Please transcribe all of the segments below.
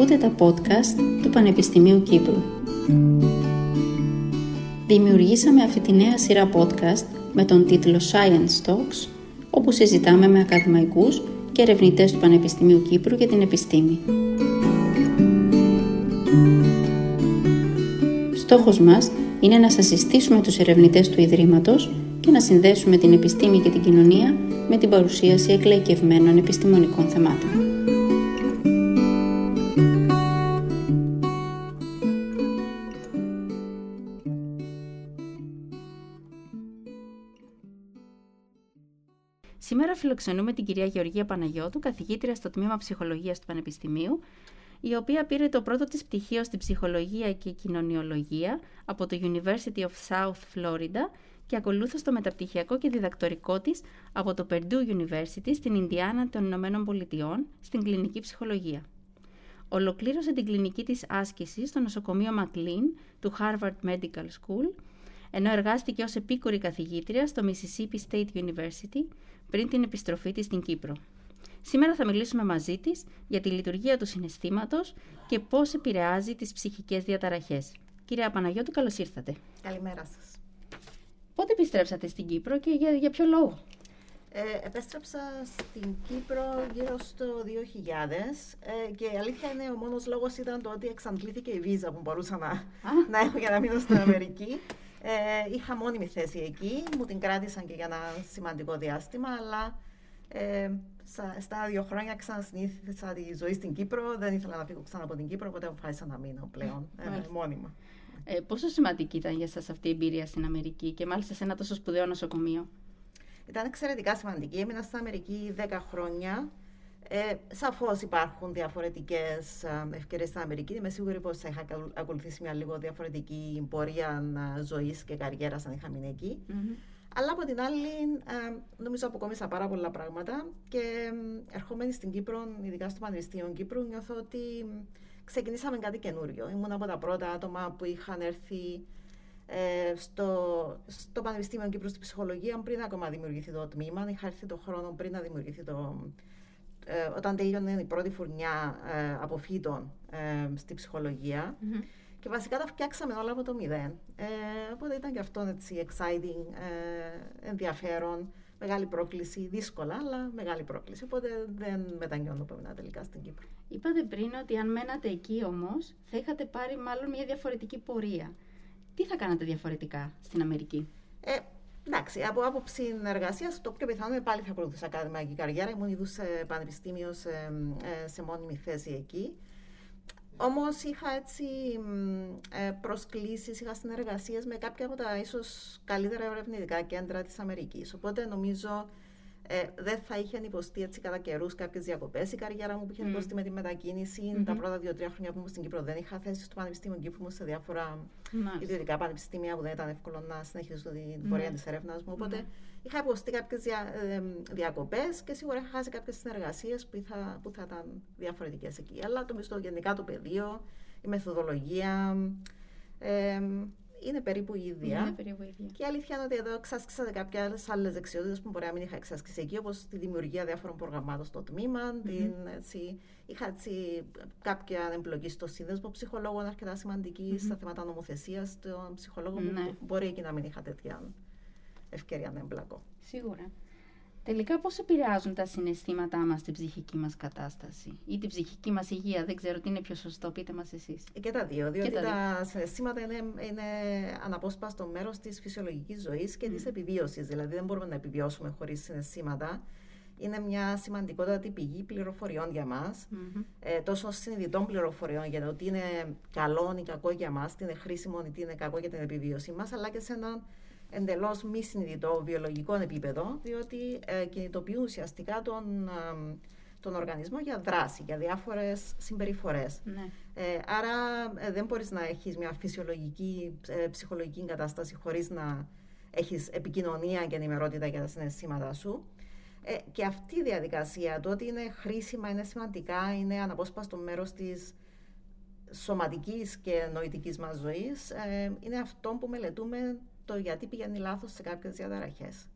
Ακούτε τα podcast του Πανεπιστημίου Κύπρου. Δημιουργήσαμε αυτή τη νέα σειρά podcast με τον τίτλο Science Talks, όπου συζητάμε με ακαδημαϊκούς και ερευνητές του Πανεπιστημίου Κύπρου για την επιστήμη. Στόχος μας είναι να σας συστήσουμε τους ερευνητές του Ιδρύματος και να συνδέσουμε την επιστήμη και την κοινωνία με την παρουσίαση εκλαϊκευμένων επιστημονικών θεμάτων. Φιλοξενούμε την κυρία Γεωργία Παναγιώτου, καθηγήτρια στο Τμήμα Ψυχολογίας του Πανεπιστημίου, η οποία πήρε το πρώτο της πτυχίο στην ψυχολογία και κοινωνιολογία από το University of South Florida και ακολούθως το μεταπτυχιακό και διδακτορικό της από το Purdue University στην Ινδιάνα των Ηνωμένων Πολιτειών στην κλινική ψυχολογία. Ολοκλήρωσε την κλινική της άσκηση στο νοσοκομείο McLean του Harvard Medical School, ενώ εργάστηκε ως επίκουρη καθηγήτρια στο Mississippi State University πριν την επιστροφή της στην Κύπρο. Σήμερα θα μιλήσουμε μαζί της για τη λειτουργία του συναισθήματος και πώς επηρεάζει τις ψυχικές διαταραχές. Κυρία Παναγιώτου, καλώς ήρθατε. Καλημέρα σας. Πότε επιστρέψατε στην Κύπρο και για, για ποιο λόγο; Ε, επέστρεψα στην Κύπρο γύρω στο 2000 ε, και η αλήθεια είναι ο μόνος λόγος ήταν το ότι εξαντλήθηκε η βίζα που μπορούσα να, να έχω για να μείνω στην Αμερική. Ε, είχα μόνιμη θέση εκεί, μου την κράτησαν και για ένα σημαντικό διάστημα, αλλά ε, στα, δύο χρόνια ξανασυνήθισα τη ζωή στην Κύπρο. Δεν ήθελα να φύγω ξανά από την Κύπρο, οπότε αποφάσισα να μείνω πλέον ε, μόνιμα. Ε, πόσο σημαντική ήταν για σας αυτή η εμπειρία στην Αμερική και μάλιστα σε ένα τόσο σπουδαίο νοσοκομείο; Ήταν εξαιρετικά σημαντική. Έμεινα στην Αμερική 10 χρόνια. Ε, Σαφώς υπάρχουν διαφορετικές ε, ευκαιρίες στην Αμερική. Είμαι σίγουρη πως θα είχα ακολουθήσει μια λίγο διαφορετική πορεία ε, ζωής και καριέρας αν είχα μείνει εκεί. Αλλά από την άλλη, ε, νομίζω αποκόμισα πάρα πολλά πράγματα και ερχόμενη στην Κύπρο, ειδικά στο Πανεπιστήμιο Κύπρου, νιώθω ότι ξεκινήσαμε κάτι καινούριο. Ήμουν από τα πρώτα άτομα που είχαν έρθει ε, στο, στο Πανεπιστήμιο Κύπρου στη ψυχολογία πριν ακόμα δημιουργηθεί το τμήμα. Είχα έρθει το χρόνο πριν να δημιουργηθεί το. Ε, όταν τελείωνε η πρώτη φουρνιά ε, αποφύτων ε, στη ψυχολογία. Και βασικά τα φτιάξαμε όλα από το μηδέν. Ε, οπότε ήταν και αυτό έτσι exciting, ε, ενδιαφέρον, μεγάλη πρόκληση, δύσκολα, αλλά μεγάλη πρόκληση. Οπότε δεν μετανιώνω που έμεινα τελικά στην Κύπρο. Είπατε πριν ότι αν μένατε εκεί όμως, θα είχατε πάρει μάλλον μια διαφορετική πορεία. Τι θα κάνατε διαφορετικά στην Αμερική; Ε, εντάξει, από άποψη εργασίας, το πιο πιθανό είναι πάλι θα ακολουθούσα ακαδημαϊκή καριέρα. Ήμουν ήδη σε πανεπιστήμιο σε, ε, σε μόνιμη θέση εκεί. Όμως είχα έτσι ε, προσκλήσεις, είχα συνεργασίες με κάποια από τα ίσως καλύτερα ερευνητικά κέντρα της Αμερικής. Οπότε νομίζω ε, δεν θα είχε υποστεί έτσι κατά καιρούς κάποιες διακοπές. Η καριέρα μου που είχε mm. υποστεί με τη μετακίνηση. Mm-hmm. Τα πρώτα δύο-τρία χρόνια που ήμουν στην Κύπρο δεν είχα θέση στο Πανεπιστήμιο Κύπρου σε διάφορα mm. ιδιωτικά πανεπιστήμια που δεν ήταν εύκολο να συνεχίσω την πορεία mm. της έρευνας μου. Οπότε mm. είχα υποστεί κάποιες δια, ε, διακοπές και σίγουρα είχα χάσει κάποιες συνεργασίες που, που θα ήταν διαφορετικές εκεί. Αλλά το μισθό γενικά το πεδίο, η μεθοδολογία. Ε, είναι περίπου η ίδια. Είναι περίπου ίδια. Και η αλήθεια είναι ότι εδώ εξάσκησα κάποιε άλλες δεξιότητες που μπορεί να μην είχα εξάσκησει εκεί, όπως τη δημιουργία διάφορων προγραμμάτων στο τμήμα. Mm-hmm. Την, έτσι, είχα έτσι, κάποια εμπλοκή στο σύνδεσμο ψυχολόγων αρκετά σημαντική mm-hmm. στα θέματα νομοθεσίας των ψυχολόγων. Mm-hmm. Που ναι. μπορεί εκεί να μην είχα τέτοια ευκαιρία να εμπλακώ. Σίγουρα. Τελικά πώς επηρεάζουν τα συναισθήματά μας την ψυχική μας κατάσταση ή την ψυχική μας υγεία; Δεν ξέρω τι είναι πιο σωστό, πείτε μας εσείς. Και τα δύο, διότι τα, τα συναισθήματα είναι, είναι αναπόσπαστο μέρος της φυσιολογικής ζωής και mm. της επιβίωσης. Δηλαδή δεν μπορούμε να επιβιώσουμε χωρίς συναισθήματα. Είναι μια σημαντικότατη πηγή πληροφοριών για μας. Mm-hmm. Ε, τόσο συνειδητών πληροφοριών για το τι είναι καλό ή κακό για μας, τι είναι χρήσιμο ή τι είναι κακό για την επιβίωσή μας, αλλά και σε έναν εντελώς μη συνειδητό βιολογικό επίπεδο, διότι ε, κινητοποιούν ουσιαστικά τον, ε, τον οργανισμό για δράση, για διάφορες συμπεριφορές. Ναι. Ε, άρα ε, δεν μπορείς να έχεις μια φυσιολογική, ψυχολογική κατάσταση χωρίς να έχεις επικοινωνία και ενημερότητα για τα συναισθήματά σου. Ε, και αυτή η διαδικασία, το ότι είναι χρήσιμα, είναι σημαντικά, είναι αναπόσπαστο μέρος της σωματικής και νοητικής μας ζωής, είναι αυτό που μελετούμε το γιατί πηγαίνει λάθος σε κάποιες διαταραχές.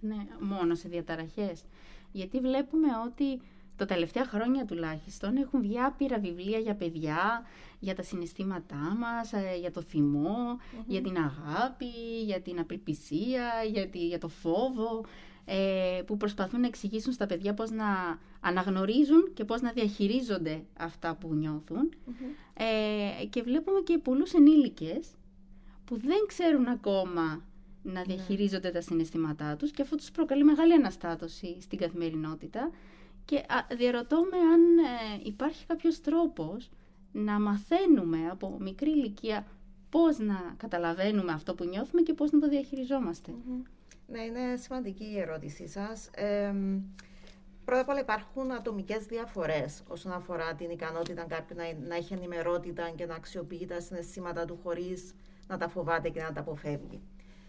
Ναι, μόνο σε διαταραχές. Γιατί βλέπουμε ότι τα τελευταία χρόνια τουλάχιστον έχουν βγει άπειρα βιβλία για παιδιά, για τα συναισθήματά μας, ε, για το θυμο για την αγάπη, για την απελπισία, για, για το φόβο, ε, που προσπαθούν να εξηγήσουν στα παιδιά πώς να αναγνωρίζουν και πώς να διαχειρίζονται αυτά που νιώθουν. Ε, και βλέπουμε και πολλούς ενήλικες που δεν ξέρουν ακόμα να ναι. διαχειρίζονται τα συναισθήματά τους και αυτό τους προκαλεί μεγάλη αναστάτωση στην καθημερινότητα και διαρωτώ με αν ε, υπάρχει κάποιος τρόπος να μαθαίνουμε από μικρή ηλικία πώς να καταλαβαίνουμε αυτό που νιώθουμε και πώς να το διαχειριζομαστε Ναι, είναι σημαντική η ερώτησή σας. πρώτα απ' όλα υπάρχουν ατομικές διαφορές όσον αφορά την ικανότητα κάποιου να, να έχει ενημερότητα και να αξιοποιεί τα συναισθήματα του χωρίς να τα φοβάται και να τα αποφεύγει.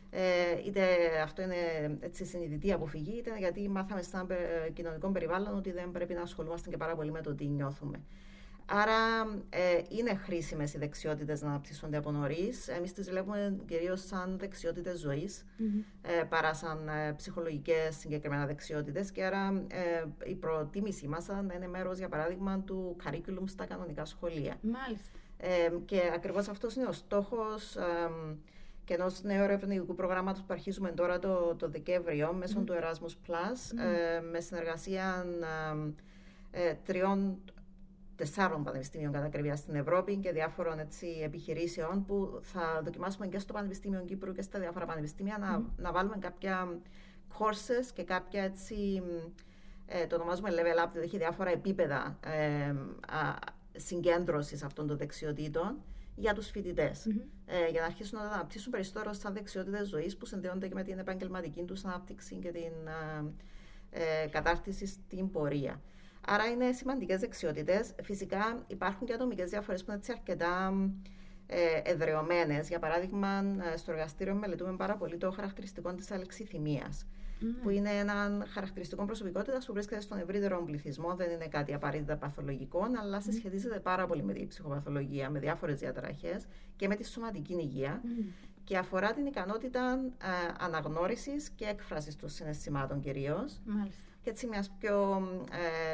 Ε, είτε αυτό είναι έτσι, συνειδητή αποφυγή, είτε γιατί μάθαμε σε ένα κοινωνικό περιβάλλον ότι δεν πρέπει να ασχολούμαστε και πάρα πολύ με το τι νιώθουμε. Άρα ε, είναι χρήσιμες οι δεξιότητες να αναπτύσσονται από νωρίς. Εμείς τις βλέπουμε κυρίως σαν δεξιότητες ε, παρά σαν ε, ψυχολογικές συγκεκριμένα δεξιότητες. Και άρα ε, η προτίμησή μας να είναι μέρος, για παράδειγμα, του curriculum στα κανονικά σχολεία. Μάλιστα. Ε, και ακριβώς αυτός είναι ο στόχος και ενός νέου ερευνητικού προγράμματος που αρχίζουμε τώρα το, το Δεκέμβριο μέσω του Erasmus Plus, ε, με συνεργασία ε, τριών, τεσσάρων πανεπιστήμιων κατά ακριβία στην Ευρώπη και διάφορων έτσι, επιχειρήσεων που θα δοκιμάσουμε και στο Πανεπιστήμιο Κύπρου και στα διάφορα πανεπιστήμια να, να βάλουμε κάποια courses και κάποια έτσι, ε, το ονομάζουμε level up, δηλαδή έχει διάφορα επίπεδα ε, συγκέντρωσης αυτών των δεξιοτήτων για τους φοιτητε ε, για να αρχίσουν να αναπτύσσουν περισσότερο σαν δεξιότητες ζωής που συνδέονται και με την επαγγελματική τους ανάπτυξη και την ε, κατάρτιση στην πορεία. Άρα είναι σημαντικές δεξιότητες. Φυσικά υπάρχουν και ατομικές διαφορές που είναι έτσι αρκετά ε, εδρεωμένες. Για παράδειγμα, ε, στο εργαστήριο μελετούμε πάρα πολύ το χαρακτηριστικό της αλεξιθυμίας. Mm. που είναι ένα χαρακτηριστικό προσωπικότητας που βρίσκεται στον ευρύτερο πληθυσμό. Δεν είναι κάτι απαραίτητα παθολογικό, αλλά συσχετίζεται πάρα πολύ με την ψυχοπαθολογία, με διάφορες διαταραχές και με τη σωματική υγεία. Και αφορά την ικανότητα ε, αναγνώρισης και έκφρασης των συναισθημάτων κυρίως. Και έτσι μιας πιο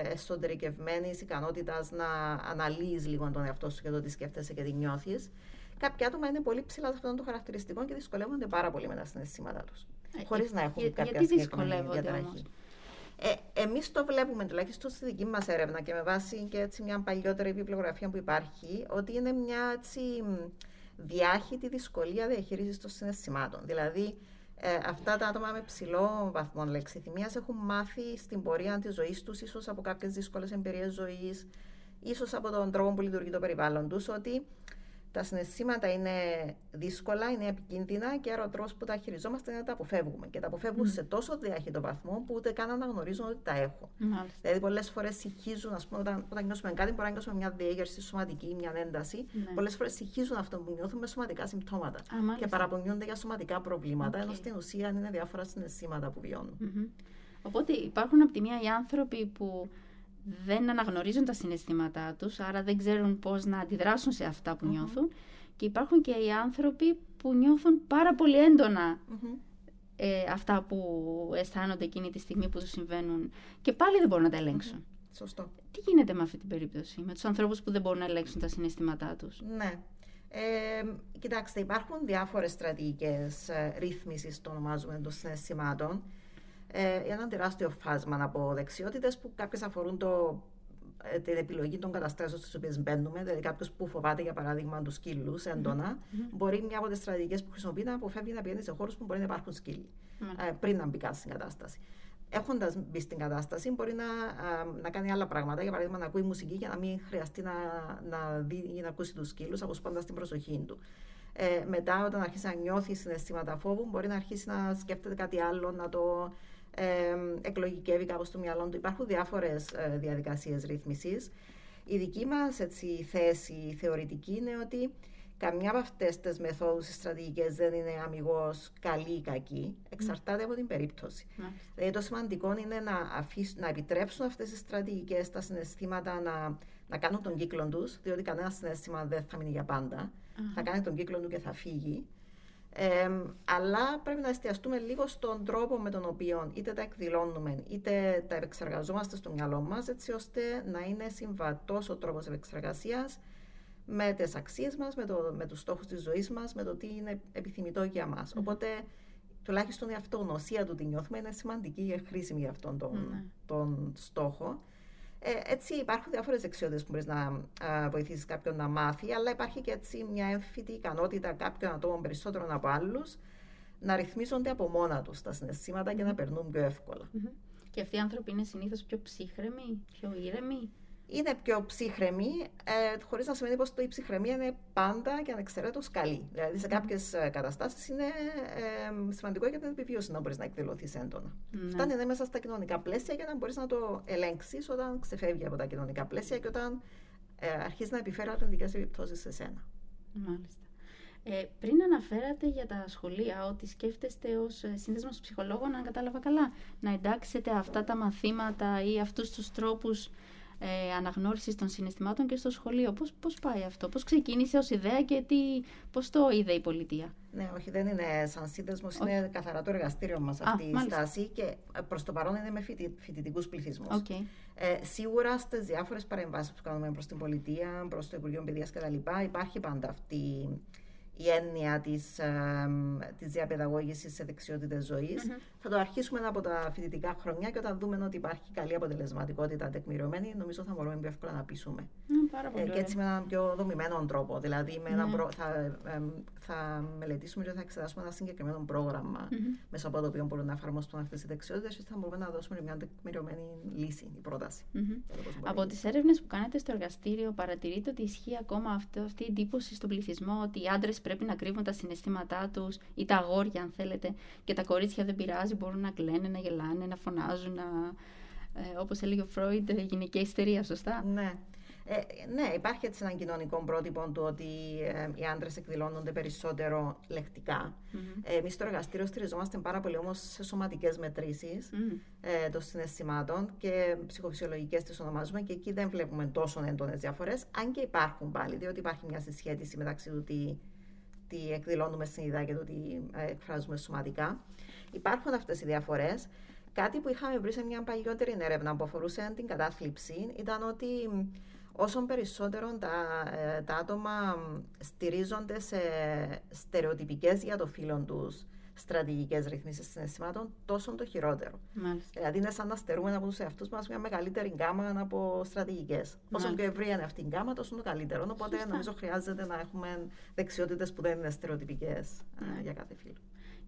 ε, εσωτερικευμένης ικανότητας να αναλύεις λίγο τον εαυτό σου και το τι σκέφτεσαι και τι νιώθεις. Κάποια άτομα είναι πολύ ψηλά σε αυτόν τον χαρακτηριστικό και δυσκολεύονται πάρα πολύ με τα συναισθήματά τους. Ε, Χωρίς να έχουν κάποια γιατί δυσκολεύονται όμως; Ε, Εμείς το βλέπουμε τουλάχιστον στη δική μας έρευνα και με βάση και έτσι μια παλιότερη βιβλιογραφία που υπάρχει, ότι είναι μια έτσι διάχυτη δυσκολία διαχείρισης των συναισθημάτων. Δηλαδή, ε, αυτά τα άτομα με ψηλό βαθμό λεξιθυμίας έχουν μάθει στην πορεία της ζωής τους, ίσως από κάποιες δύσκολες εμπειρίες ζωής, ίσως από τον τρόπο που λειτουργεί το περιβάλλον τους, ότι τα συναισθήματα είναι δύσκολα, είναι επικίνδυνα και άρα ο τρόπο που τα χειριζόμαστε είναι να τα αποφεύγουμε. Και τα αποφεύγουν σε τόσο διάχυτο βαθμό που ούτε καν αναγνωρίζουν ότι τα έχουν. Μάλιστα. Δηλαδή, πολλές φορές συγχύζουν, ας πούμε, όταν, όταν νιώσουμε κάτι, μπορεί να νιώσουμε μια διέγερση σωματική, μια ένταση. Ναι. Πολλές φορές συγχύζουν αυτό που νιώθουμε με σωματικά συμπτώματα. Α, και παραπονιούνται για σωματικά προβλήματα, okay. ενώ στην ουσία είναι διάφορα συναισθήματα που βιώνουν. Mm-hmm. Οπότε υπάρχουν από τη μία οι άνθρωποι που δεν αναγνωρίζουν τα συναισθήματά τους, άρα δεν ξέρουν πώς να αντιδράσουν σε αυτά που νιώθουν. Και υπάρχουν και οι άνθρωποι που νιώθουν πάρα πολύ ε, αυτά που αισθάνονται εκείνη τη στιγμή που τους συμβαίνουν και πάλι δεν μπορούν να τα ελέγξουν. Σωστό. Τι γίνεται με αυτή την περίπτωση, με τους ανθρώπους που δεν μπορούν να ελέγξουν τα συναισθήματά τους; Ναι. Ε, κοιτάξτε, υπάρχουν διάφορες στρατηγικές ε, ρύθμισης, το ονομάζουμε, των συναισθημάτων ε, ένα τεράστιο φάσμα από δεξιότητες που κάποιες αφορούν το, ε, την επιλογή των καταστάσεων στις οποίες μπαίνουμε. Δηλαδή, κάποιος που φοβάται, για παράδειγμα, τους σκύλους έντονα, mm-hmm. μπορεί μια από τις στρατηγικές που χρησιμοποιεί να αποφεύγει να πηγαίνει σε χώρους που μπορεί να υπάρχουν σκύλοι mm-hmm. ε, πριν να μπει κάτι στην κατάσταση. Έχοντας μπει στην κατάσταση, μπορεί να, να κάνει άλλα πράγματα. Για παράδειγμα, να ακούει μουσική για να μην χρειαστεί να, να δει ή να ακούσει τους σκύλους, αποσπώντας την προσοχή του. Ε, μετά, όταν αρχίσει να νιώθει συναισθήματα φόβου, μπορεί να αρχίσει να σκέφτεται κάτι άλλο, να το ε, εκλογικεύει κάπως το μυαλό του. Υπάρχουν διάφορες ε, διαδικασίες ρύθμισης. Η δική μας έτσι, θέση θεωρητική είναι ότι καμιά από αυτές τις μεθόδους στρατηγικές δεν είναι αμυγός καλή ή κακή. Εξαρτάται από την περίπτωση. Mm. Δηλαδή, το σημαντικό είναι να, αφήσουν, να επιτρέψουν αυτές τις στρατηγικές τα συναισθήματα να, να κάνουν τον κύκλο τους, διότι κανένας συνέστημα δεν θα μείνει για πάντα. Θα κάνει τον κύκλο του και θα φύγει. Αλλά πρέπει να εστιαστούμε λίγο στον τρόπο με τον οποίο είτε τα εκδηλώνουμε είτε τα επεξεργαζόμαστε στο μυαλό μας έτσι ώστε να είναι συμβατός ο τρόπος επεξεργασίας με τις αξίες μας, με, το, με τους στόχους της ζωής μας, με το τι είναι επιθυμητό για μας. Οπότε τουλάχιστον η αυτογνωσία του τι νιώθουμε είναι σημαντική και χρήσιμη για αυτόν τον, mm. τον στόχο. Ε, έτσι υπάρχουν διάφορες δεξιότητες που μπορείς να βοηθήσεις κάποιον να μάθει, αλλά υπάρχει και έτσι μια έμφυτη ικανότητα κάποιων ατόμων περισσότερων από άλλους να ρυθμίζονται από μόνα τους τα συναισθήματα και να περνούν πιο εύκολα. Και αυτοί οι άνθρωποι είναι συνήθως πιο ψύχρεμοι, πιο ήρεμοι; Είναι πιο ψύχρεμη, ε, χωρίς να σημαίνει πως η ψυχραιμία είναι πάντα και ανεξαιρέτως καλή. Δηλαδή, σε κάποιες καταστάσεις είναι ε, σημαντικό για την επιβίωση να μπορείς να εκδηλωθείς έντονα. Mm. Φτάνει είναι μέσα στα κοινωνικά πλαίσια για να μπορείς να το ελέγξεις όταν ξεφεύγει από τα κοινωνικά πλαίσια και όταν ε, αρχίζεις να επιφέρεις αρνητικές επιπτώσεις σε σένα. Μάλιστα. Ε, πριν αναφέρατε για τα σχολεία ότι σκέφτεστε ως ε, σύνδεσμος ψυχολόγων, αν κατάλαβα καλά, να εντάξετε αυτά τα μαθήματα ή αυτούς τους τρόπους ε, αναγνώρισης των συναισθημάτων και στο σχολείο. Πώς, πώς πάει αυτό, πώς ξεκίνησε ως ιδέα και τι, πώς το είδε η πολιτεία; Ναι, όχι, δεν είναι σαν σύνδεσμος, είναι καθαρά το εργαστήριο μας αυτή η στάση και ε, προς το παρόν είναι με φοιτητικούς πληθυσμούς. Okay. Ε, σίγουρα στις διάφορες παρεμβάσεις που κάνουμε προς την πολιτεία, προς το Υπουργείο Παιδείας κτλ., υπάρχει πάντα αυτή η έννοια της, ε, της διαπαιδαγώγησης σε δεξιότητες Θα το αρχίσουμε από τα φοιτητικά χρονιά και όταν δούμε ότι υπάρχει καλή αποτελεσματικότητα τεκμηριωμένη, νομίζω θα μπορούμε πιο εύκολα να πείσουμε. Mm, ε, και έτσι με έναν πιο δομημένο τρόπο. Δηλαδή με mm προ, θα, ε, θα μελετήσουμε και θα εξετάσουμε ένα συγκεκριμένο πρόγραμμα mm-hmm. μέσα από το οποίο μπορούν να εφαρμοστούν αυτές οι δεξιότητες και θα μπορούμε να δώσουμε μια τεκμηριωμένη λύση, η πρόταση. Mm-hmm. Από τις έρευνες που κάνετε στο εργαστήριο παρατηρείτε ότι ισχύει ακόμα αυτό, αυτή η εντύπωση στον πληθυσμό ότι οι άντρες πρέπει να κρύβουν τα συναισθήματά τους ή τα αγόρια, αν θέλετε, και τα κορίτσια δεν πειράζει, μπορούν να κλαίνουν, να γελάνε, να φωνάζουν, να. Ε, όπως έλεγε ο Φρόιντ, γυναική ιστερία, σωστά; Ναι. Ε, ναι, υπάρχει έτσι ένα κοινωνικό πρότυπο του ότι ε, οι άντρες εκδηλώνονται περισσότερο λεκτικά. Mm-hmm. Ε, Εμείς στο εργαστήριο στηριζόμαστε πάρα πολύ όμως σε σωματικές μετρήσεις mm-hmm. ε, των συναισθημάτων και ψυχοφυσιολογικές τις ονομάζουμε και εκεί δεν βλέπουμε τόσο έντονες διαφορές, αν και υπάρχουν πάλι, διότι υπάρχει μια συσχέτιση μεταξύ του τι τι εκδηλώνουμε συνειδητά και το τι ε, εκφράζουμε σωματικά. Υπάρχουν αυτές οι διαφορές. Κάτι που είχαμε βρει σε μια παλιότερη έρευνα που αφορούσε την κατάθλιψη ήταν ότι όσο περισσότερο τα, ε, τα άτομα στηρίζονται σε στερεοτυπικές για το φίλο τους στρατηγικές ρυθμίσεις συναισθημάτων, τόσο το χειρότερο. Μάλιστα. Δηλαδή, είναι σαν να στερούμε από τους εαυτούς μας μια μεγαλύτερη γκάμα από στρατηγικές. Όσο πιο ευρύ είναι αυτή η γκάμα, τόσο το καλύτερο. Οπότε, Σωστά. νομίζω χρειάζεται να έχουμε δεξιότητες που δεν είναι στερεοτυπικές ναι. για κάθε φίλο.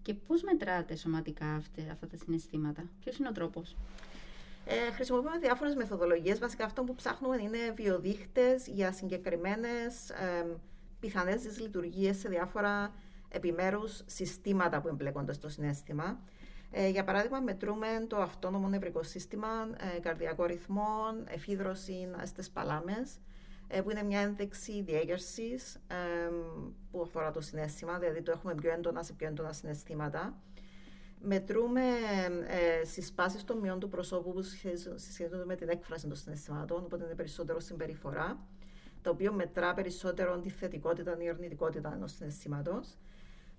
Και πώς μετράτε σωματικά αυτά τα συναισθήματα, Ποιος είναι ο τρόπος; Ε, χρησιμοποιούμε διάφορες μεθοδολογίες. Βασικά, αυτό που ψάχνουμε είναι βιοδείχτες για συγκεκριμένες ε, πιθανές δυσλειτουργίες σε διάφορα επιμέρους συστήματα που εμπλέκονται στο συνέστημα. Ε, για παράδειγμα, μετρούμε το αυτόνομο νευρικό σύστημα, ε, καρδιακό ρυθμό, εφίδρωση στι παλάμες, ε, που είναι μια ένδειξη διέγερσης ε, που αφορά το συνέστημα, δηλαδή το έχουμε πιο έντονα σε πιο έντονα συναισθήματα. Μετρούμε ε, συσπάσεις των μειών του προσώπου που συσχετίζονται με την έκφραση των συναισθημάτων, οπότε είναι περισσότερο συμπεριφορά, το οποίο μετρά περισσότερο τη θετικότητα ή αρνητικότητα ενός συναισθήματος.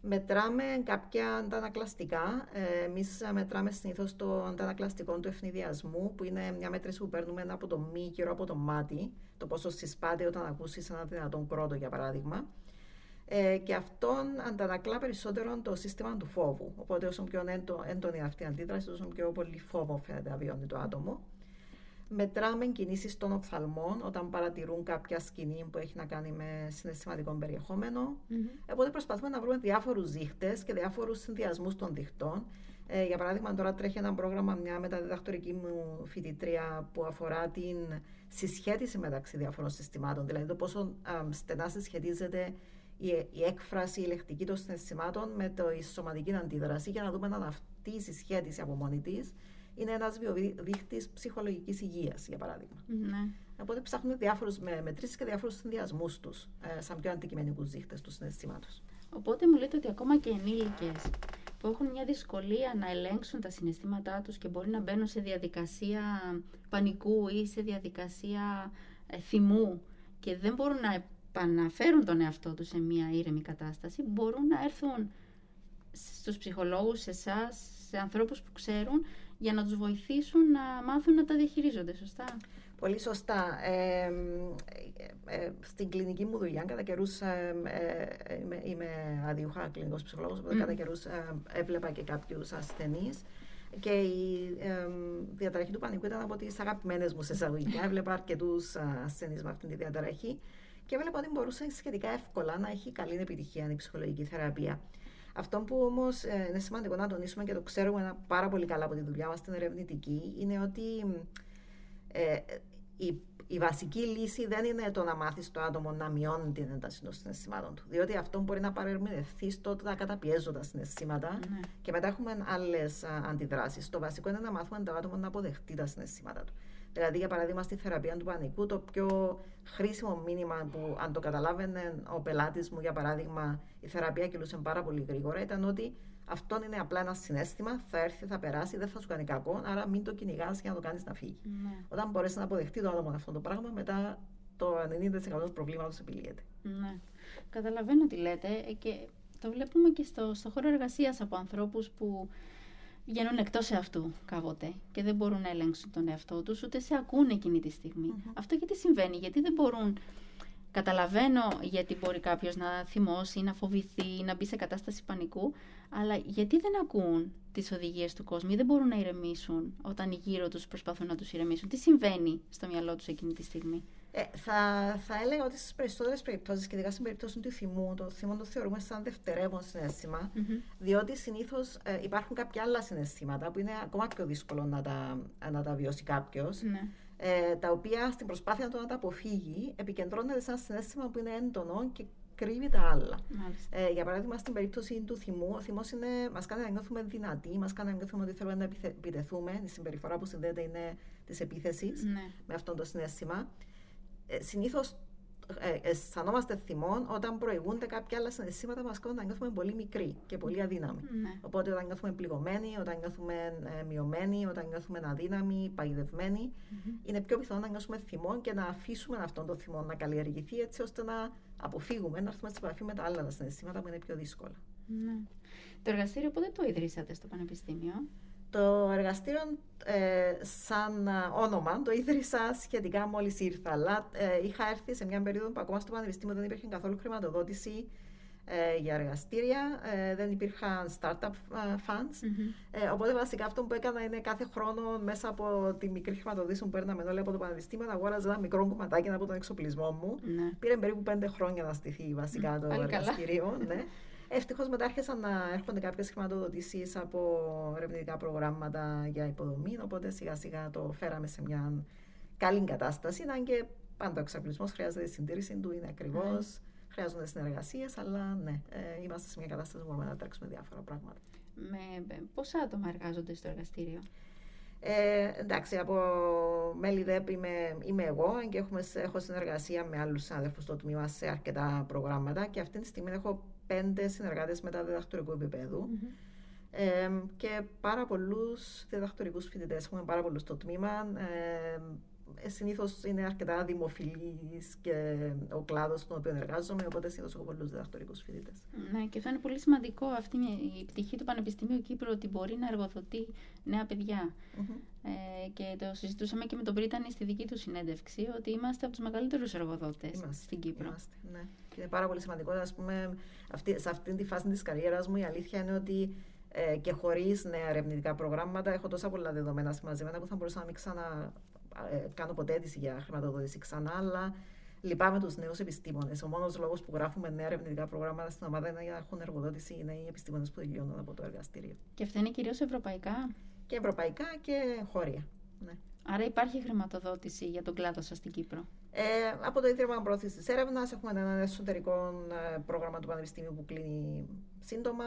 Μετράμε κάποια αντανακλαστικά. Ε, Εμείς μετράμε συνήθως το αντανακλαστικό του ευνηδιασμού, που είναι μια μέτρηση που παίρνουμε από το μη γύρω από το μάτι, το πόσο συσπάται όταν ακούσεις ένα δυνατόν κρότο, για παράδειγμα. Ε, και αυτόν αντανακλά περισσότερο το σύστημα του φόβου. Οπότε, όσο πιο έντονη αυτή η αντίδραση, τόσο πιο πολύ φόβο φαίνεται να βιώνει το άτομο. Μετράμε κινήσεις των οφθαλμών όταν παρατηρούν κάποια σκηνή που έχει να κάνει με συναισθηματικό περιεχόμενο. Mm-hmm. Οπότε προσπαθούμε να βρούμε διάφορους δείχτες και διάφορους συνδυασμούς των διχτών. Ε, για παράδειγμα, τώρα τρέχει ένα πρόγραμμα μια μεταδιδακτορική μου φοιτητρία που αφορά την συσχέτιση μεταξύ διάφορων συστημάτων. Δηλαδή το πόσο στενά συσχετίζεται η, η έκφραση, η λεκτική των συναισθημάτων με το, η σωματική αντίδραση για να δούμε αν αυτή η συσχέτιση από μόνη της είναι ένας βιοδείχτη ψυχολογικής υγείας, για παράδειγμα. Ναι. Οπότε ψάχνουμε διάφορους μετρήσεις και διάφορους συνδυασμούς τους, ε, σαν πιο αντικειμενικούς δείχτες του συναισθήματος. Οπότε μου λέτε ότι ακόμα και ενήλικες που έχουν μια δυσκολία να ελέγξουν τα συναισθήματά τους και μπορεί να μπαίνουν σε διαδικασία πανικού ή σε διαδικασία ε, θυμού και δεν μπορούν να επαναφέρουν τον εαυτό τους σε μια ήρεμη κατάσταση, μπορούν να έρθουν στους ψυχολόγους, σε εσάς, σε ανθρώπους που ξέρουν, για να τους βοηθήσουν να μάθουν να τα διαχειρίζονται, σωστά; Πολύ σωστά. Ε, ε, στην κλινική μου δουλειά, κατά καιρούς ε, είμαι, είμαι αδειούχα κλινικός ψυχολόγος, οπότε mm. κατά καιρούς έβλεπα και κάποιους ασθενείς. Και η διαταραχή του πανικού ήταν από τις αγαπημένες μου σε εισαγωγικά. Έβλεπα αρκετούς ασθενείς με αυτή τη διαταραχή και έβλεπα ότι μπορούσε σχετικά εύκολα να έχει καλή επιτυχία η ψυχολογική θεραπεία. Αυτό που όμως είναι σημαντικό να τονίσουμε και το ξέρουμε πάρα πολύ καλά από τη δουλειά μας στην ερευνητική είναι ότι ε, η, η βασική λύση δεν είναι το να μάθεις το άτομο να μειώνει την ένταση των συναισθημάτων του. Διότι αυτό μπορεί να παρερμηνευθεί στο ότι θα καταπιέζω τα συναισθήματα ναι. και μετά έχουμε άλλες αντιδράσεις. Το βασικό είναι να μάθουμε το άτομο να αποδεχτεί τα συναισθήματα του. Δηλαδή, για παράδειγμα, στη θεραπεία του πανικού, το πιο χρήσιμο μήνυμα που αν το καταλάβαινε ο πελάτης μου, για παράδειγμα, η θεραπεία κυλούσε πάρα πολύ γρήγορα, ήταν ότι αυτό είναι απλά ένα συνέστημα, θα έρθει, θα περάσει, δεν θα σου κάνει κακό, άρα μην το κυνηγάς για να το κάνεις να φύγει. Ναι. Όταν μπορέσει να αποδεχτεί το άτομο αυτό το πράγμα, μετά το 90% του προβλήματος επιλύεται. Ναι. Καταλαβαίνω τι λέτε ε, και το βλέπουμε και στο, στο χώρο εργασίας από ανθρώπους που βγαίνουν εκτός αυτού κάποτε και δεν μπορούν να ελέγξουν τον εαυτό τους, ούτε σε ακούνε εκείνη τη στιγμη Αυτό γιατί συμβαίνει, γιατί δεν μπορούν Καταλαβαίνω γιατί μπορεί κάποιος να θυμώσει, να φοβηθεί, να μπει σε κατάσταση πανικού, αλλά γιατί δεν ακούν τις οδηγίες του κόσμου ή δεν μπορούν να ηρεμήσουν όταν οι γύρω τους προσπαθούν να τους ηρεμήσουν. Τι συμβαίνει στο μυαλό τους εκείνη τη στιγμή; Ε, θα, θα έλεγα ότι στις περισσότερες περιπτώσεις, και ειδικά στην περίπτωση του θυμού, το θυμό το θεωρούμε σαν δευτερεύον συνέστημα, mm-hmm. διότι συνήθως ε, υπάρχουν κάποια άλλα συναισθήματα που είναι ακόμα πιο δύσκολο να τα, να τα βιώσει κάποιος. Ναι ε, τα οποία στην προσπάθεια του να τα αποφύγει επικεντρώνεται σε ένα συνέστημα που είναι έντονο και κρύβει τα άλλα. Ε, για παράδειγμα, στην περίπτωση του θυμού, ο θυμός μας κάνει να νιώθουμε δυνατοί, μας κάνει να νιώθουμε ότι θέλουμε να επιτεθούμε. Η συμπεριφορά που συνδέεται είναι της επίθεσης ναι. με αυτό το συνέστημα. Ε, Συνήθως ε, αισθανόμαστε θυμών όταν προηγούνται κάποια άλλα συναισθήματα που μας κάνουν να νιώθουμε πολύ μικροί και πολύ αδύναμοι. Ναι. Οπότε, όταν νιώθουμε πληγωμένοι, όταν νιώθουμε ε, μειωμένοι, όταν νιώθουμε αδύναμοι, παγιδευμένοι, mm-hmm. είναι πιο πιθανό να νιώθουμε θυμών και να αφήσουμε αυτόν τον θυμό να καλλιεργηθεί έτσι ώστε να αποφύγουμε, να έρθουμε σε επαφή με τα άλλα συναισθήματα που είναι πιο δύσκολα. Ναι. Το εργαστήριο πότε το ιδρύσατε στο Πανεπιστήμιο; Το εργαστήριο ε, σαν όνομα το ίδρυσα σχετικά μόλις ήρθα, αλλά ε, είχα έρθει σε μια περίοδο που ακόμα στο Πανεπιστήμιο δεν υπήρχε καθόλου χρηματοδότηση ε, για εργαστήρια, ε, δεν υπήρχαν startup funds. Mm-hmm. οπότε βασικά αυτό που έκανα είναι κάθε χρόνο μέσα από τη μικρή χρηματοδότηση που παίρναμε όλοι από το Πανεπιστήμιο να αγόραζα ένα μικρό κομματάκι από τον εξοπλισμό μου. Mm-hmm. Πήρε περίπου πέντε χρόνια να στηθεί βασικά το εργαστήριο. ναι. Ευτυχώς μετά άρχισαν να έρχονται κάποιες χρηματοδοτήσεις από ερευνητικά προγράμματα για υποδομή. Οπότε σιγά σιγά το φέραμε σε μια καλή κατάσταση. Αν και πάντα ο εξαπλισμό χρειάζεται η συντήρηση του, είναι ακριβώς. Mm. Χρειάζονται συνεργασίες, αλλά ναι, ε, είμαστε σε μια κατάσταση που μπορούμε να τρέξουμε διάφορα πράγματα. Με πόσα άτομα εργάζονται στο εργαστήριο, ε, εντάξει, από μέλη ΔΕΠ είμαι, είμαι εγώ και έχουμε, έχω συνεργασία με άλλους συναδέλφους στο τμήμα σε αρκετά προγράμματα και αυτή τη στιγμή έχω πέντε συνεργάτες μετά διδακτορικού επίπεδου ε, και πάρα πολλούς διδακτορικούς φοιτητές. Έχουμε πάρα πολλούς στο τμήμα. Ε, ε, συνήθως είναι αρκετά δημοφιλής και ο κλάδος στον οποίο εργάζομαι, οπότε συνήθως έχω πολλούς διδακτορικούς φοιτητές. Ναι, και αυτό είναι πολύ σημαντικό αυτή η πτυχή του Πανεπιστημίου Κύπρου ότι μπορεί να εργοδοτεί νέα παιδιά. Ε, και το συζητούσαμε και με τον Πρίτανη στη δική του συνέντευξη, ότι είμαστε από τους μεγαλύτερους εργοδότες στην Κύπρο. Είμαστε, ναι. Και είναι πάρα πολύ σημαντικό. Ας πούμε, αυτή, σε αυτή τη φάση της καριέρας μου, η αλήθεια είναι ότι ε, και χωρίς νέα ερευνητικά προγράμματα έχω τόσα πολλά δεδομένα συμμαζεμένα που θα μπορούσα να μην ξανα ε, κάνω ποτέ αίτηση για χρηματοδότηση ξανά, αλλά λυπάμαι τους νέους επιστήμονες. Ο μόνος λόγος που γράφουμε νέα ερευνητικά προγράμματα στην ομάδα είναι για να έχουν εργοδότηση είναι οι επιστήμονες που τελειώνουν από το εργαστήριο. Και αυτά είναι κυρίως ευρωπαϊκά; Και ευρωπαϊκά και χώρια. Ναι. Άρα υπάρχει χρηματοδότηση για τον κλάδο σας στην Κύπρο; Ε, από το Ίδρυμα Πρόθεση τη Έρευνας έχουμε ένα εσωτερικό ε, πρόγραμμα του Πανεπιστημίου που κλείνει σύντομα.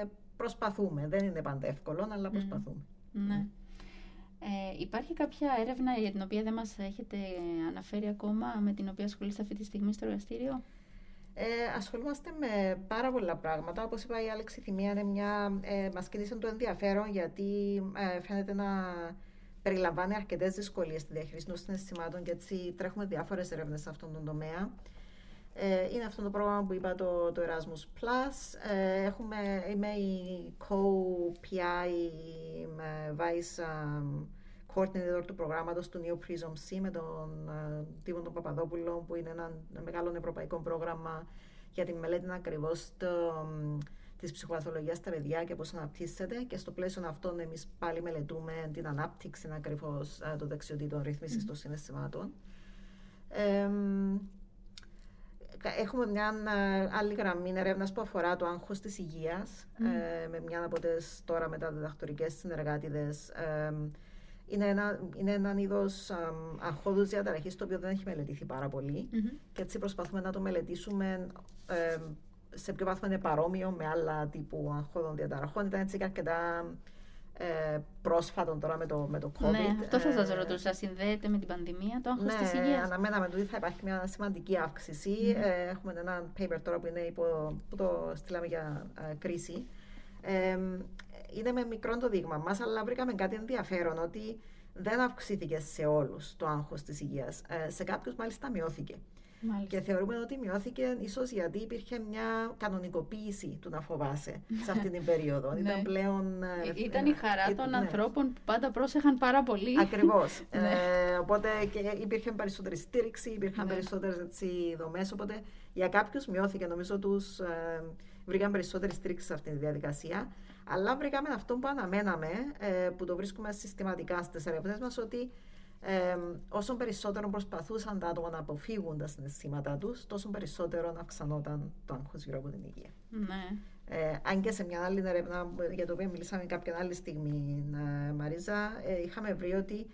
Ε, προσπαθούμε. Δεν είναι πάντα εύκολο, αλλά προσπαθούμε. Ναι. Ε, υπάρχει κάποια έρευνα για την οποία δεν μας έχετε αναφέρει ακόμα, με την οποία ασχολείστε αυτή τη στιγμή στο εργαστήριο; Ε, ασχολούμαστε με πάρα πολλά πράγματα. Όπως είπα, η Άλεξη Θυμία είναι μια... Ε, μας κινήσαν το ενδιαφέρον γιατί ε, φαίνεται να περιλαμβάνει αρκετές δυσκολίες στη διαχείριση των συναισθημάτων και έτσι τρέχουμε διάφορες έρευνες σε αυτόν τον τομέα. Ε, είναι αυτό το πρόγραμμα που είπα το, το Erasmus Plus. Ε, έχουμε, είμαι η co-PI, vice um, coordinator του προγράμματος του New Prism C με τον uh, Τίμο τον Παπαδόπουλο που είναι ένα, μεγάλο ευρωπαϊκό πρόγραμμα για τη μελέτη ακριβώς της ψυχοπαθολογία στα παιδιά και πώς αναπτύσσεται. Και στο πλαίσιο αυτών, εμείς πάλι μελετούμε την ανάπτυξη ακριβώς των δεξιοτήτων ρύθμισης mm. των συναισθημάτων. Ε, Έχουμε μια άλλη γραμμή έρευνας που αφορά το άγχος της υγείας, ε, με μια από τις τώρα μεταδιδακτορικές συνεργάτηδες. Ε, είναι ένα, είναι ένα είδος αγχώδους διαταραχής το οποίο δεν έχει μελετηθεί πάρα Και έτσι προσπαθούμε να το μελετήσουμε ε, σε ποιο βαθμό είναι παρόμοιο με άλλα τύπου αγχώδων διαταραχών. Ήταν έτσι αρκετά ε, πρόσφατο τώρα με το, με το COVID. Ναι, αυτό θα σας ε, ρωτούσα. Συνδέεται με την πανδημία το άγχος ναι, της υγείας; Ναι, αναμέναμε ότι θα υπάρχει μια σημαντική αύξηση. Ε, έχουμε ένα paper τώρα που, είναι υπό, που το στείλαμε για ε, κρίση. Ε, είναι με μικρό το δείγμα μας, αλλά βρήκαμε κάτι ενδιαφέρον ότι δεν αυξήθηκε σε όλους το άγχος της υγείας. Ε, σε κάποιους μάλιστα μειώθηκε. Και θεωρούμε ότι μειώθηκε ίσως γιατί υπήρχε μια κανονικοποίηση του να φοβάσαι σε αυτή την περίοδο. Ναι. Ήταν πλέον. Ε, ε, ήταν η χαρά των ναι. ανθρώπων που πάντα πρόσεχαν πάρα πολύ. Ακριβώς. Ναι. ε, οπότε και υπήρχε περισσότερη στήριξη, υπήρχαν περισσότερες δομές. Οπότε για κάποιους μειώθηκε. Νομίζω τους ε, βρήκαν περισσότερη στήριξη σε αυτή τη διαδικασία. Αλλά βρήκαμε αυτό που αναμέναμε, ε, που το βρίσκουμε συστηματικά στις ερευνέ μας, ότι ε, όσο περισσότερο προσπαθούσαν τα άτομα να αποφύγουν τα συναισθήματά τους, τόσο περισσότερο αυξανόταν το άγχος γύρω από την υγεία. Ναι. Ε, αν και σε μια άλλη έρευνα για το οποίο μιλήσαμε κάποια άλλη στιγμή, ε, Μαρίζα, ε, είχαμε βρει ότι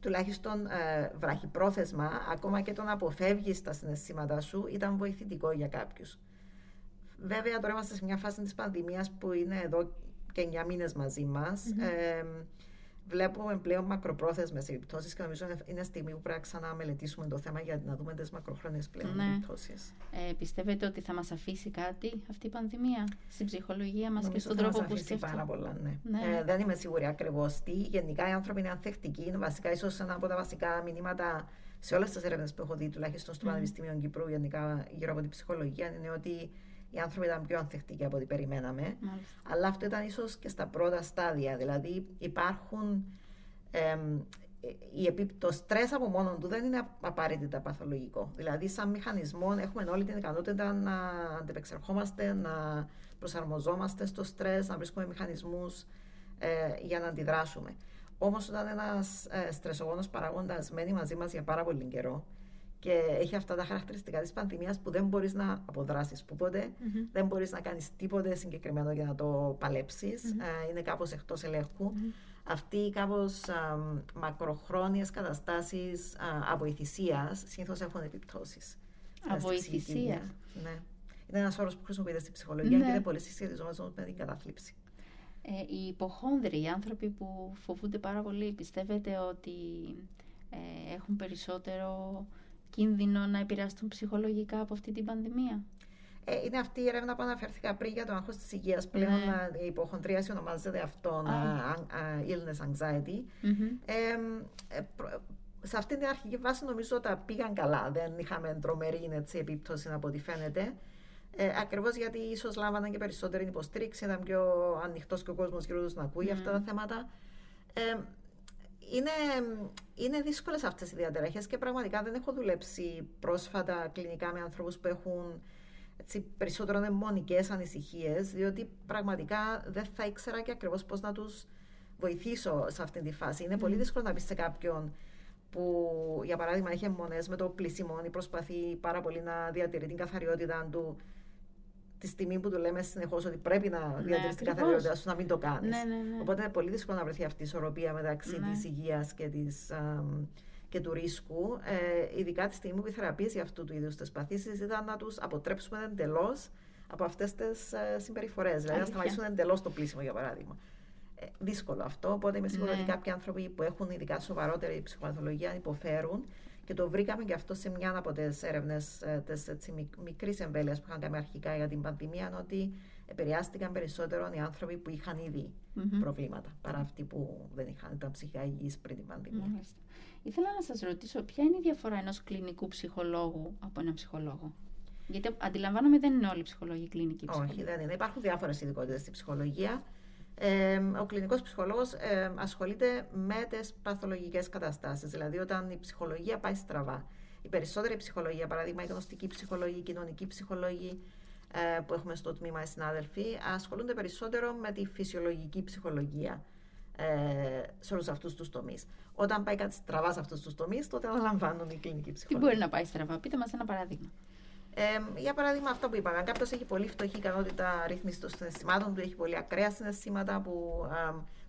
τουλάχιστον ε, βραχυπρόθεσμα, ακόμα και το να αποφεύγεις τα συναισθήματά σου ήταν βοηθητικό για κάποιους. Βέβαια, τώρα είμαστε σε μια φάση της πανδημίας που είναι εδώ και 9 μήνες μαζί μας βλέπουμε πλέον μακροπρόθεσμες επιπτώσεις και νομίζω είναι στιγμή που πρέπει να ξαναμελετήσουμε το θέμα για να δούμε τις μακροχρόνιες πλέον ναι. επιπτώσεις. Ε, πιστεύετε ότι θα μας αφήσει κάτι αυτή η πανδημία στην ψυχολογία μας και στον τρόπο που σκέφτεται; πάρα πολλά, ναι. ναι. Ε, δεν είμαι σίγουρη ακριβώς τι. Γενικά οι άνθρωποι είναι ανθεκτικοί. Είναι βασικά ίσως ένα από τα βασικά μηνύματα σε όλες τις έρευνες που έχω δει, τουλάχιστον στο mm. Πανεπιστήμιο Κυπρού, γενικά γύρω από την ψυχολογία, είναι ότι οι άνθρωποι ήταν πιο ανθεκτικοί από ό,τι περιμέναμε. Μάλιστα. Αλλά αυτό ήταν ίσως και στα πρώτα στάδια. Δηλαδή υπάρχουν. το στρες από μόνο του δεν είναι απαραίτητα παθολογικό. Δηλαδή, σαν μηχανισμό, έχουμε όλη την ικανότητα να αντεπεξερχόμαστε, να προσαρμοζόμαστε στο στρες, να βρίσκουμε μηχανισμούς ε, για να αντιδράσουμε. Όμως, όταν ένας ε, στρεσογόνος παράγοντας μένει μαζί μας για πάρα πολύ καιρό, και έχει αυτά τα χαρακτηριστικά της πανδημία που δεν μπορείς να αποδράσεις πουποτε mm-hmm. δεν μπορείς να κάνεις τίποτε συγκεκριμένο για να το παλέψεις. Mm-hmm. Ε, είναι κάπως εκτός ελέγχου. Mm-hmm. Αυτοί οι κάπως μακροχρόνιες καταστάσεις αβοηθησίας συνήθως έχουν επιπτώσεις. Αβοηθησία. Ναι. Είναι ένας όρος που χρησιμοποιείται στην ψυχολογία ναι. και είναι πολύ συσχετιζόμενο με την κατάθλιψη. Ε, οι υποχόνδροι, οι άνθρωποι που φοβούνται πάρα πολύ, πιστεύετε ότι ε, έχουν περισσότερο κίνδυνο να επηρεαστούν ψυχολογικά από αυτή την πανδημία; Ε, είναι αυτή η έρευνα που αναφέρθηκα πριν για το άγχος της υγείας. Πλέον ναι. η υποχοντρίαση ονομάζεται αυτό, ah. illness anxiety. Ε, σε αυτή την αρχική βάση νομίζω ότι πήγαν καλά. Δεν είχαμε τρομερή έτσι, επίπτωση από ό,τι φαίνεται. Ε, Ακριβώς γιατί ίσως λάμβαναν και περισσότερη υποστήριξη, ήταν πιο ανοιχτός και ο κόσμος γύρω τους να ακούει αυτά τα θέματα. Ε, είναι, είναι δύσκολες αυτές οι διαταραχές και πραγματικά δεν έχω δουλέψει πρόσφατα κλινικά με ανθρώπους που έχουν έτσι, περισσότερο αιμονικέ ανησυχίες, διότι πραγματικά δεν θα ήξερα και ακριβώς πώς να τους βοηθήσω σε αυτή τη φάση. Είναι πολύ δύσκολο να πεις σε κάποιον που, για παράδειγμα, έχει αιμονέ με το πλήσιμο ή προσπαθεί πάρα πολύ να διατηρεί την καθαριότητα του τη στιγμή που του λέμε συνεχώς ότι πρέπει να ναι, διατηρήσει την καθαριότητά σου, να μην το κάνεις. Ναι, ναι, ναι, Οπότε είναι πολύ δύσκολο να βρεθεί αυτή η ισορροπία μεταξύ ναι. της υγείας και, και του ρίσκου. Ε, ειδικά τη στιγμή που οι θεραπείες για αυτού του είδους τις παθήσεις ήταν να τους αποτρέψουμε εντελώς από αυτές τις ε, συμπεριφορές. Δηλαδή να σταματήσουν εντελώς το πλήσιμο, για παράδειγμα. Ε, δύσκολο αυτό. Οπότε είμαι σίγουρη ναι. ότι κάποιοι άνθρωποι που έχουν ειδικά σοβαρότερη ψυχοπαθολογία υποφέρουν και το βρήκαμε και αυτό σε μια από τις έρευνες τη μικρής εμβέλειας που είχαν κάνει αρχικά για την πανδημία, ότι επηρεάστηκαν περισσότερο οι άνθρωποι που είχαν ήδη προβλήματα παρά αυτοί που δεν είχαν τα ψυχικά υγιείς πριν την πανδημία. Μάλιστα. Ήθελα να σας ρωτήσω ποια είναι η διαφορά ενός κλινικού ψυχολόγου από έναν ψυχολόγο; Γιατί αντιλαμβάνομαι δεν είναι όλοι οι ψυχολόγοι κλινικοί ψυχολόγοι. Όχι, δεν είναι. Υπάρχουν διάφορες ειδικότητες στην ψυχολογία. Ε, ο κλινικός ψυχολόγος ε, ασχολείται με τις παθολογικές καταστάσεις. Δηλαδή, όταν η ψυχολογία πάει στραβά. Η περισσότερη ψυχολογία, παράδειγμα, η γνωστική ψυχολογία, η κοινωνική ψυχολογία ε, που έχουμε στο τμήμα οι συνάδελφοι, ασχολούνται περισσότερο με τη φυσιολογική ψυχολογία ε, σε όλους αυτούς τους τομείς. Όταν πάει κάτι στραβά σε αυτούς τους τομείς, τότε αναλαμβάνουν οι κλινικοί ψυχολόγοι. Τι μπορεί να πάει στραβά, πείτε μας ένα παράδειγμα. Ε, για παράδειγμα, αυτό που είπαμε, αν κάποιος έχει πολύ φτωχή ικανότητα ρύθμισης των συναισθημάτων του, έχει πολύ ακραία συναισθήματα που,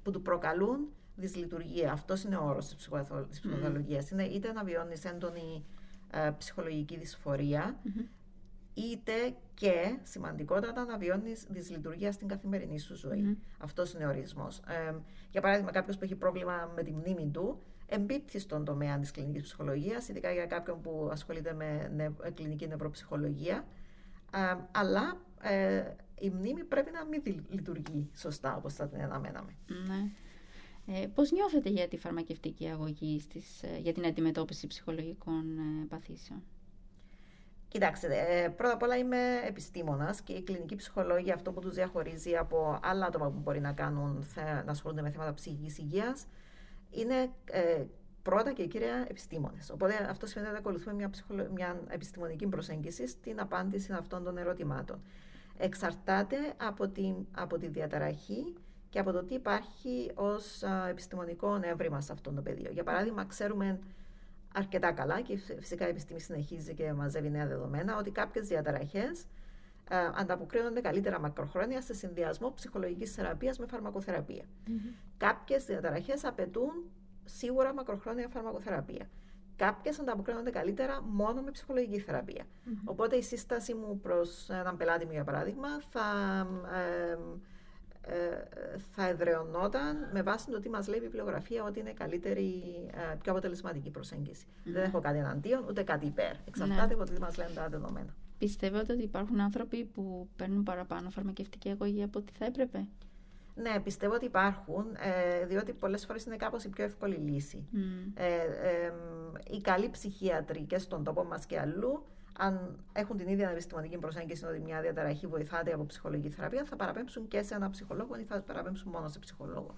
που του προκαλούν δυσλειτουργία. Αυτός είναι ο όρος της ψυχολογία. Είναι είτε να βιώνεις έντονη ε, ψυχολογική δυσφορία, είτε και σημαντικότατα να βιώνεις δυσλειτουργία στην καθημερινή σου ζωή. Αυτός είναι ο ορισμός. Ε, για παράδειγμα, κάποιος που έχει πρόβλημα με τη μνήμη του, εμπίπτει στον τομέα της κλινικής ψυχολογίας, ειδικά για κάποιον που ασχολείται με κλινική νευροψυχολογία. αλλά ε, η μνήμη πρέπει να μην λειτουργεί σωστά όπως θα την αναμέναμε. Ναι. Ε, πώς νιώθετε για τη φαρμακευτική αγωγή στις, ε, για την αντιμετώπιση ψυχολογικών ε, παθήσεων; Κοιτάξτε, ε, πρώτα απ' όλα είμαι επιστήμονας και η κλινική ψυχολόγια αυτό που τους διαχωρίζει από άλλα άτομα που μπορεί να, κάνουν, να ασχολούνται με θέματα ψυχικής υγείας είναι ε, πρώτα και κύρια επιστήμονες. Οπότε αυτό σημαίνει ότι ακολουθούμε μια, μια επιστημονική προσέγγιση στην απάντηση αυτών των ερωτημάτων. Εξαρτάται από τη, από τη διαταραχή και από το τι υπάρχει ως επιστημονικό έβριμα σε αυτό το πεδίο. Για παράδειγμα, ξέρουμε αρκετά καλά και φυσικά η επιστήμη συνεχίζει και μαζεύει νέα δεδομένα ότι κάποιες διαταραχές ε, ανταποκρίνονται καλύτερα μακροχρόνια σε συνδυασμό ψυχολογικής θεραπείας με φαρμακοθεραπεία. Mm-hmm. Κάποιες διαταραχές απαιτούν σίγουρα μακροχρόνια φαρμακοθεραπεία. Κάποιες ανταποκρίνονται καλύτερα μόνο με ψυχολογική θεραπεία. Mm-hmm. Οπότε η σύσταση μου προς έναν πελάτη μου, για παράδειγμα, θα, ε, ε, θα εδρεωνόταν με βάση το τι μας λέει η βιβλιογραφία ότι είναι καλύτερη, ε, πιο αποτελεσματική προσέγγιση. Mm-hmm. Δεν έχω κάτι εναντίον ούτε κάτι υπέρ. Εξαρτάται ναι. από το τι μας λένε τα δεδομένα. Πιστεύετε ότι υπάρχουν άνθρωποι που παίρνουν παραπάνω φαρμακευτική αγωγή από ό,τι θα έπρεπε. Ναι, πιστεύω ότι υπάρχουν, ε, διότι πολλές φορές είναι κάπως η πιο εύκολη λύση. Mm. Ε, ε, οι καλοί ψυχίατροι και στον τόπο μας και αλλού, αν έχουν την ίδια επιστημονική προσέγγιση ότι μια διαταραχή βοηθάται από ψυχολογική θεραπεία, θα παραπέμψουν και σε ένα ψυχολόγο ή θα παραπέμψουν μόνο σε ψυχολόγο.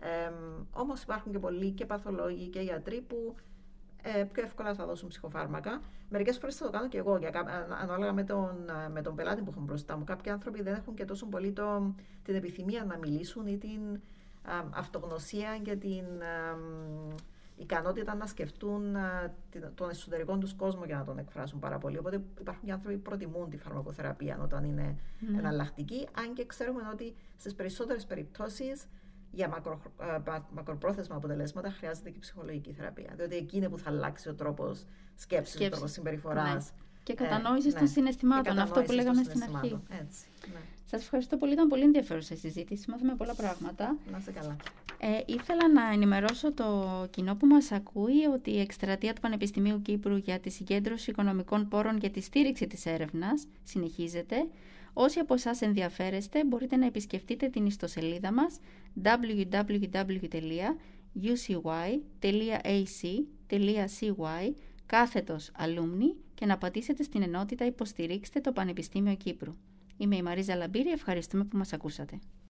Ε, Όμως υπάρχουν και πολλοί και παθολόγοι και γιατροί που ε, πιο εύκολα θα δώσουν ψυχοφάρμακα. Μερικές φορές θα το κάνω και εγώ, για, ανάλογα με τον, με τον πελάτη που έχουν μπροστά μου. Κάποιοι άνθρωποι δεν έχουν και τόσο πολύ το, την επιθυμία να μιλήσουν ή την α, αυτογνωσία και την α, ικανότητα να σκεφτούν α, τον εσωτερικό τους κόσμο για να τον εκφράσουν πάρα πολύ. Οπότε υπάρχουν και άνθρωποι που προτιμούν τη φαρμακοθεραπεία όταν είναι mm. εναλλακτική, αν και ξέρουμε ότι στις περισσότερες περιπτώσεις για μακρο, ε, μακροπρόθεσμα αποτελέσματα χρειάζεται και ψυχολογική θεραπεία. Διότι εκείνη που θα αλλάξει ο τρόπος σκέψης, ο τρόπος συμπεριφοράς. Ναι. Και κατανόησης ε, των ναι. συναισθημάτων, αυτό που λέγαμε στην αρχή. Έτσι, ναι. Σας ευχαριστώ πολύ, ήταν πολύ ενδιαφέρουσα η συζήτηση. Μάθαμε πολλά πράγματα. Να είστε καλά. Ε, ήθελα να ενημερώσω το κοινό που μας ακούει ότι η εκστρατεία του Πανεπιστημίου Κύπρου για τη συγκέντρωση οικονομικών πόρων για τη στήριξη της έρευνας συνεχίζεται. Όσοι από εσάς ενδιαφέρεστε μπορείτε να επισκεφτείτε την ιστοσελίδα μας www.ucy.ac.cy κάθετος alumni και να πατήσετε στην ενότητα «Υποστηρίξτε το Πανεπιστήμιο Κύπρου». Είμαι η Μαρίζα Λαμπύρη, ευχαριστούμε που μας ακούσατε.